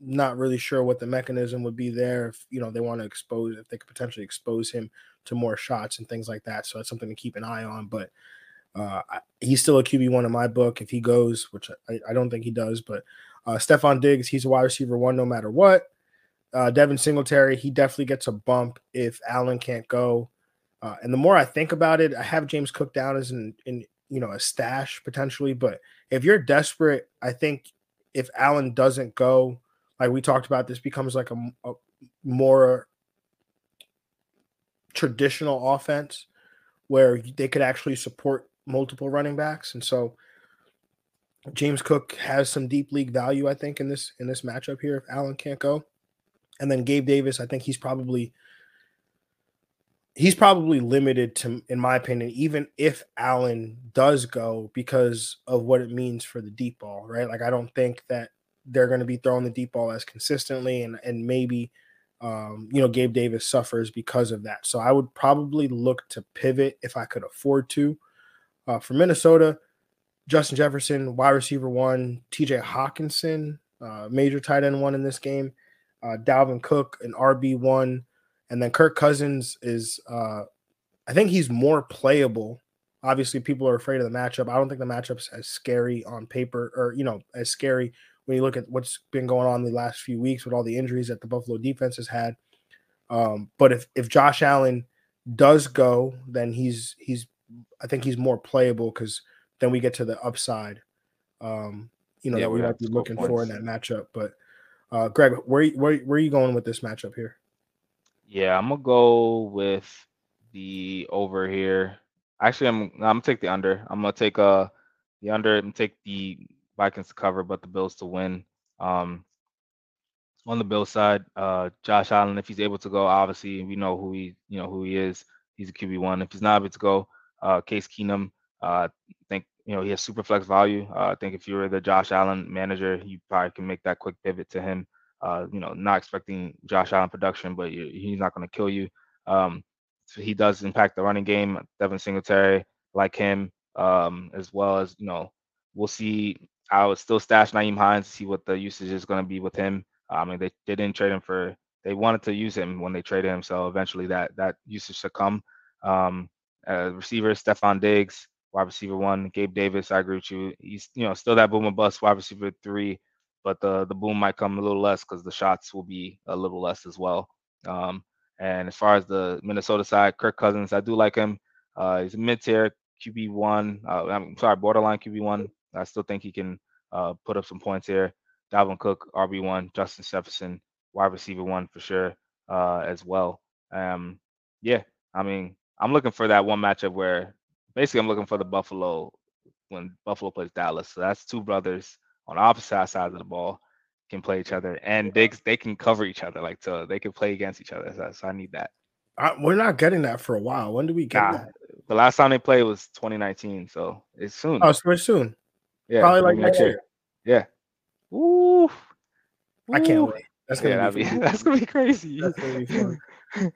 not really sure what the mechanism would be there if you know they want to expose if they could potentially expose him to more shots and things like that. So that's something to keep an eye on. But uh, he's still a QB one in my book if he goes, which I, I don't think he does. But uh, Stefon Diggs, he's a wide receiver one no matter what. Uh, Devin Singletary, he definitely gets a bump if Allen can't go. Uh, and the more I think about it, I have James Cook down as an in you know a stash potentially. But if you're desperate, I think if Allen doesn't go, like we talked about, this becomes like a, a more traditional offense where they could actually support multiple running backs. And so James Cook has some deep league value, I think, in this in this matchup here if Allen can't go. And then Gabe Davis, I think he's probably he's probably limited to in my opinion, even if Allen does go because of what it means for the deep ball, right? Like I don't think that they're going to be throwing the deep ball as consistently and and maybe um, you know, Gabe Davis suffers because of that. So I would probably look to pivot if I could afford to. Uh, for Minnesota, Justin Jefferson, wide receiver one, TJ Hockenson, uh, major tight end one in this game, uh, Dalvin Cook, an RB one, and then Kirk Cousins is, uh, I think he's more playable. Obviously, people are afraid of the matchup. I don't think the matchup's as scary on paper, or you know, as scary when you look at what's been going on the last few weeks with all the injuries that the Buffalo defense has had. Um, but if if Josh Allen does go, then he's he's I think he's more playable because then we get to the upside. Um, you know, yeah, that we might be looking points. for in that matchup. But uh, Greg, where, where where are you going with this matchup here? Yeah, I'm gonna go with the over here. Actually, I'm I'm gonna take the under. I'm gonna take uh the under and take the Vikings to cover, but the Bills to win. Um, on the Bill side, uh, Josh Allen, if he's able to go, obviously we know who he, you know who he is. He's a QB one. If he's not able to go, uh, Case Keenum, uh, I think you know he has super flex value. Uh, I think if you were the Josh Allen manager, you probably can make that quick pivot to him. Uh, you know, not expecting Josh Allen production, but you, he's not going to kill you. Um, so he does impact the running game. Devin Singletary, like him, um, as well as you know, we'll see. I would still stash Nyheim Hines to see what the usage is going to be with him. I mean, they, they didn't trade him for. They wanted to use him when they traded him, so eventually that that usage should come. Um, uh, receiver Stefon Diggs, wide receiver one, Gabe Davis. I agree with you. He's you know still that boom and bust wide receiver three, but the the boom might come a little less because the shots will be a little less as well. Um, and as far as the Minnesota side, Kirk Cousins, I do like him. Uh, he's a mid-tier QB one. Uh, I'm sorry, borderline QB one. I still think he can uh, put up some points here. Dalvin Cook, RB one, Justin Jefferson, wide receiver one for sure uh, as well. Um, yeah, I mean, I'm looking for that one matchup where basically I'm looking for the Buffalo when Buffalo plays Dallas. So that's two brothers on opposite sides of the ball can play each other and they they can cover each other like so they can play against each other. So, so I need that. I, we're not getting that for a while. When do we get nah, that? The last time they played was 2019, so it's soon. Oh, it's very soon. Yeah, probably like next year. year. Yeah. Ooh. I can't wait. That's gonna yeah, be, be that's gonna be crazy. That's gonna be fun.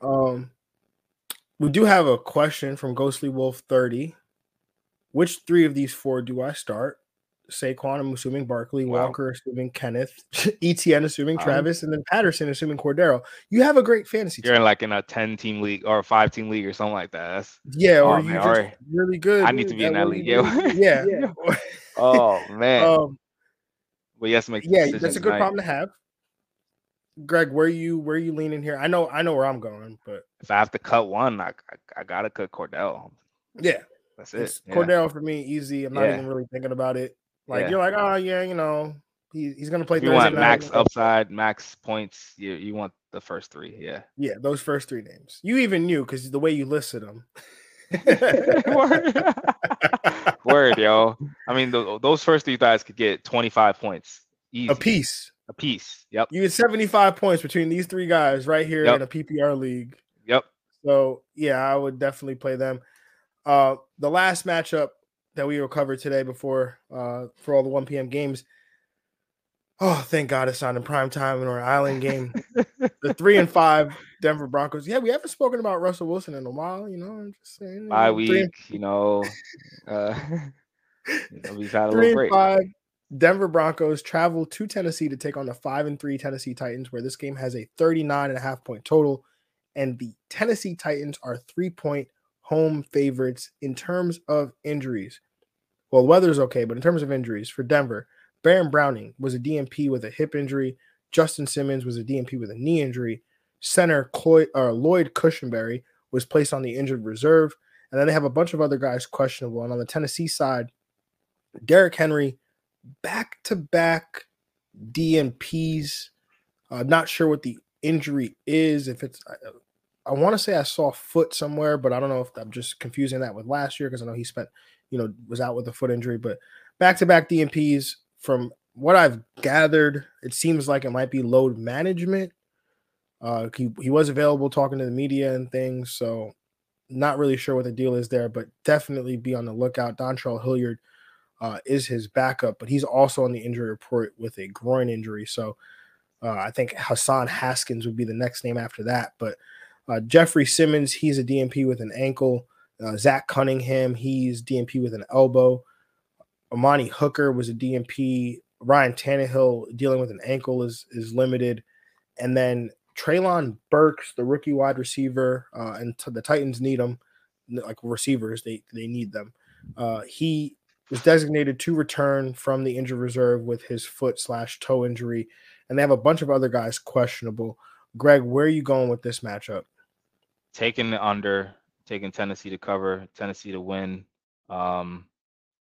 um, we do have a question from Ghostly Wolf 30. Which three of these four do I start? Saquon, I'm assuming Barkley, wow. Walker, assuming Kenneth, ETN, assuming Travis, and then Patterson, assuming Cordarrelle. You have a great fantasy. You're team. in like in a 10 team league or a five team league or something like that. That's, yeah, or oh, you just really good. I need to be in that league. Yeah. yeah. yeah. Oh man. Um, but yes, make yeah, that's a good tonight. problem to have. Greg, where you where you leaning here? I know I know where I'm going, but if I have to cut one, I I, I gotta cut Cordell. Yeah, that's it. Yeah. Cordell for me, easy. I'm not yeah. even really thinking about it. Like yeah. you're like, oh yeah, you know, he, he's gonna play. you want max upside, max points. You you want the first three, yeah. Yeah, those first three names. You even knew because the way you listed them. Word. Word, yo. I mean, the, those first three guys could get 25 points easy. a piece a piece. Yep. You get 75 points between these three guys right here yep. in a PPR league. Yep. So yeah, I would definitely play them. Uh, the last matchup that we will cover today before uh, for all the 1 p.m. games. Oh, thank God it's not in prime time in our island game. the three and five Denver Broncos. Yeah, we haven't spoken about Russell Wilson in a while. You know, I'm just saying. My week, you know, uh, you know, we've had a three little break. Five, Denver Broncos travel to Tennessee to take on the 5 and 3 Tennessee Titans, where this game has a 39 and a half point total. And the Tennessee Titans are three point home favorites in terms of injuries. Well, weather's okay, but in terms of injuries for Denver, Baron Browning was a DNP with a hip injury. Justin Simmons was a DNP with a knee injury. Center Cloyd, uh, Lloyd Cushenberry was placed on the injured reserve. And then they have a bunch of other guys questionable. And on the Tennessee side, Derrick Henry, back to back DNPs. Uh, not sure what the injury is. If it's, I, I want to say I saw foot somewhere, but I don't know if I'm just confusing that with last year because I know he spent, you know, was out with a foot injury. But back to back DNPs, from what I've gathered, it seems like it might be load management. Uh, he, he was available talking to the media and things, so not really sure what the deal is there, but definitely be on the lookout. Dontrell Hilliard uh, is his backup, but he's also on the injury report with a groin injury. So uh, I think Hassan Haskins would be the next name after that. But uh, Jeffrey Simmons, he's a DNP with an ankle. Uh, Zach Cunningham, he's DNP with an elbow. Amani Hooker was a DNP. Ryan Tannehill dealing with an ankle is is limited, and then Treylon Burks, the rookie wide receiver, uh, and t- the Titans need him, like receivers. They they need them. Uh, he was designated to return from the injured reserve with his foot slash toe injury, and they have a bunch of other guys questionable. Greg, where are you going with this matchup? Taking the under, taking Tennessee to cover, Tennessee to win. Um,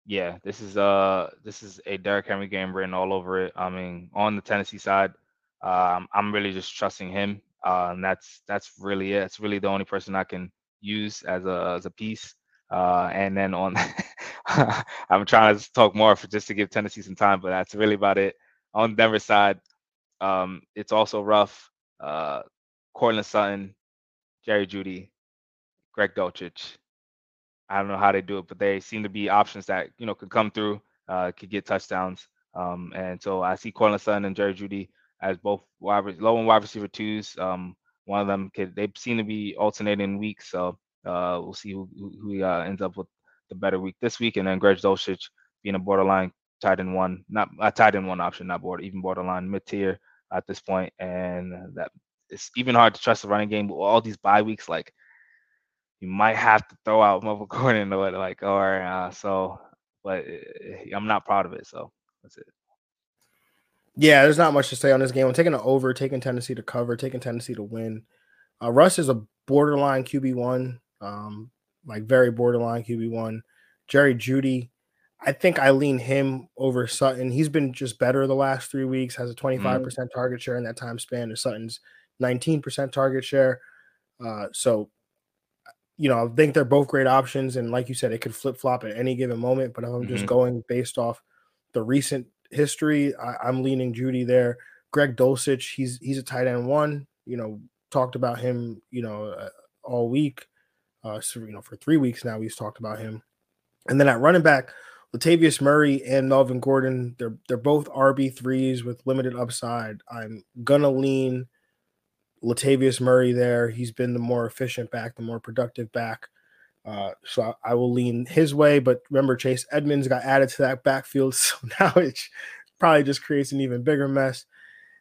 yeah, this is uh this is a Derrick Henry game written all over it. I mean, on the Tennessee side, um, I'm really just trusting him, uh, and that's that's really it. It's really the only person I can use as a as a piece. Uh, and then on, I'm trying to talk more for just to give Tennessee some time, but that's really about it. On Denver side, um, it's also rough. Uh, Courtland Sutton, Jerry Jeudy, Greg Dulcich. I don't know how they do it, but they seem to be options that you know could come through, uh, could get touchdowns. Um, and so I see Courtland Sutton and Jerry Jeudy as both wide, low and wide receiver twos. Um, one of them could they seem to be alternating weeks, so uh, we'll see who, who uh, ends up with the better week this week. And then Greg Dulcich being a borderline tight end one, not a tight end one option, not border, even borderline mid tier at this point. And that it's even hard to trust the running game. with All these bye weeks, like you might have to throw out Melvin Gordon or like, or uh, so. But eh, I'm not proud of it, so that's it. Yeah, there's not much to say on this game. I'm taking an over, taking Tennessee to cover, taking Tennessee to win. Uh, Russ is a borderline QB one, um, like very borderline QB one. Jerry Jeudy, I think I lean him over Sutton. He's been just better the last three weeks. Has a 25 mm. percent target share in that time span. To Sutton's 19% target share. Uh, so, you know, I think they're both great options, and like you said, it could flip flop at any given moment. But if I'm mm-hmm. just going based off the recent history, I, am leaning Jeudy there. Greg Dulcich, he's he's a tight end one. You know, talked about him. You know, uh, all week. Uh, so you know, for three weeks now, we've talked about him. And then at running back, Latavius Murray and Melvin Gordon, they're they're both RB threes with limited upside. I'm gonna lean Latavius Murray there. He's been the more efficient back, the more productive back. Uh, so I, I, will lean his way. But remember, Chase Edmonds got added to that backfield, so now it probably just creates an even bigger mess.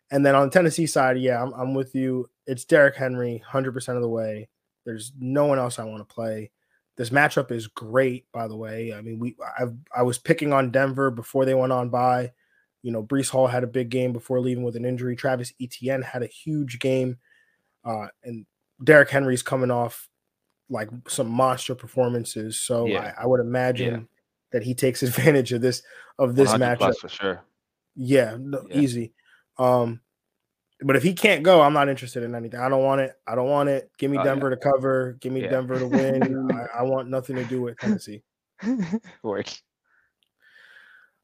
And then on the Tennessee side, yeah, I'm, I'm with you. It's Derrick Henry, 100% of the way. There's no one else I want to play. This matchup is great, bye the way. I mean, we I I was picking on Denver before they went on by. You know, Breece Hall had a big game before leaving with an injury. Travis Etienne had a huge game, uh, and Derrick Henry's coming off like some monster performances. So yeah. I, I, would imagine yeah. that he takes advantage of this of this matchup for sure. Yeah, no, yeah, easy. Um, but if he can't go, I'm not interested in anything. I don't want it. I don't want it. Give me oh, Denver to cover. Give me Denver to win. I, I, want nothing to do with Tennessee.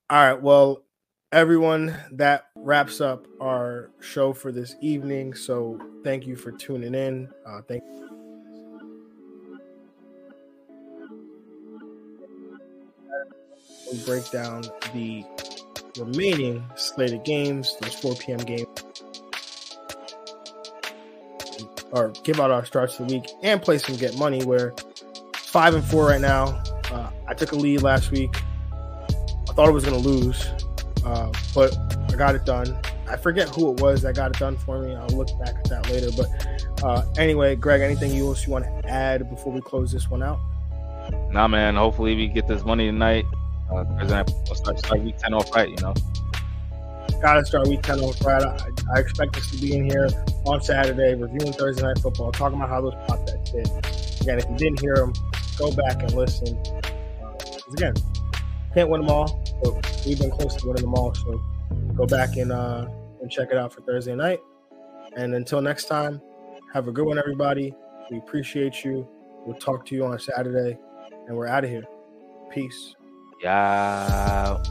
All right. Well, everyone, that wraps up our show for this evening. So thank you for tuning in. Uh, thank. we break down the remaining slated games, those 4 p.m. games, or give out our starts of the week and play some get money. Where five and four right now. Uh, I took a lead last week. I thought I was going to lose. Uh, but I got it done. I forget who it was that got it done for me. I'll look back at that later. But uh, anyway, Greg, anything you else you want to add before we close this one out? Nah, man. Hopefully we get this money tonight. Uh, we'll start, start week ten off right. You know. Gotta start week ten off right. I, I, expect us to be in here on Saturday reviewing Thursday night football, talking about how those prop bets did. Again, if you didn't hear them, go back and listen. Uh, again, can't win them all, we've been close to winning them all. So go back and uh, and check it out for Thursday night. And until next time, have a good one, everybody. We appreciate you. We'll talk to you on Saturday, and we're out of here. Peace. Yeah.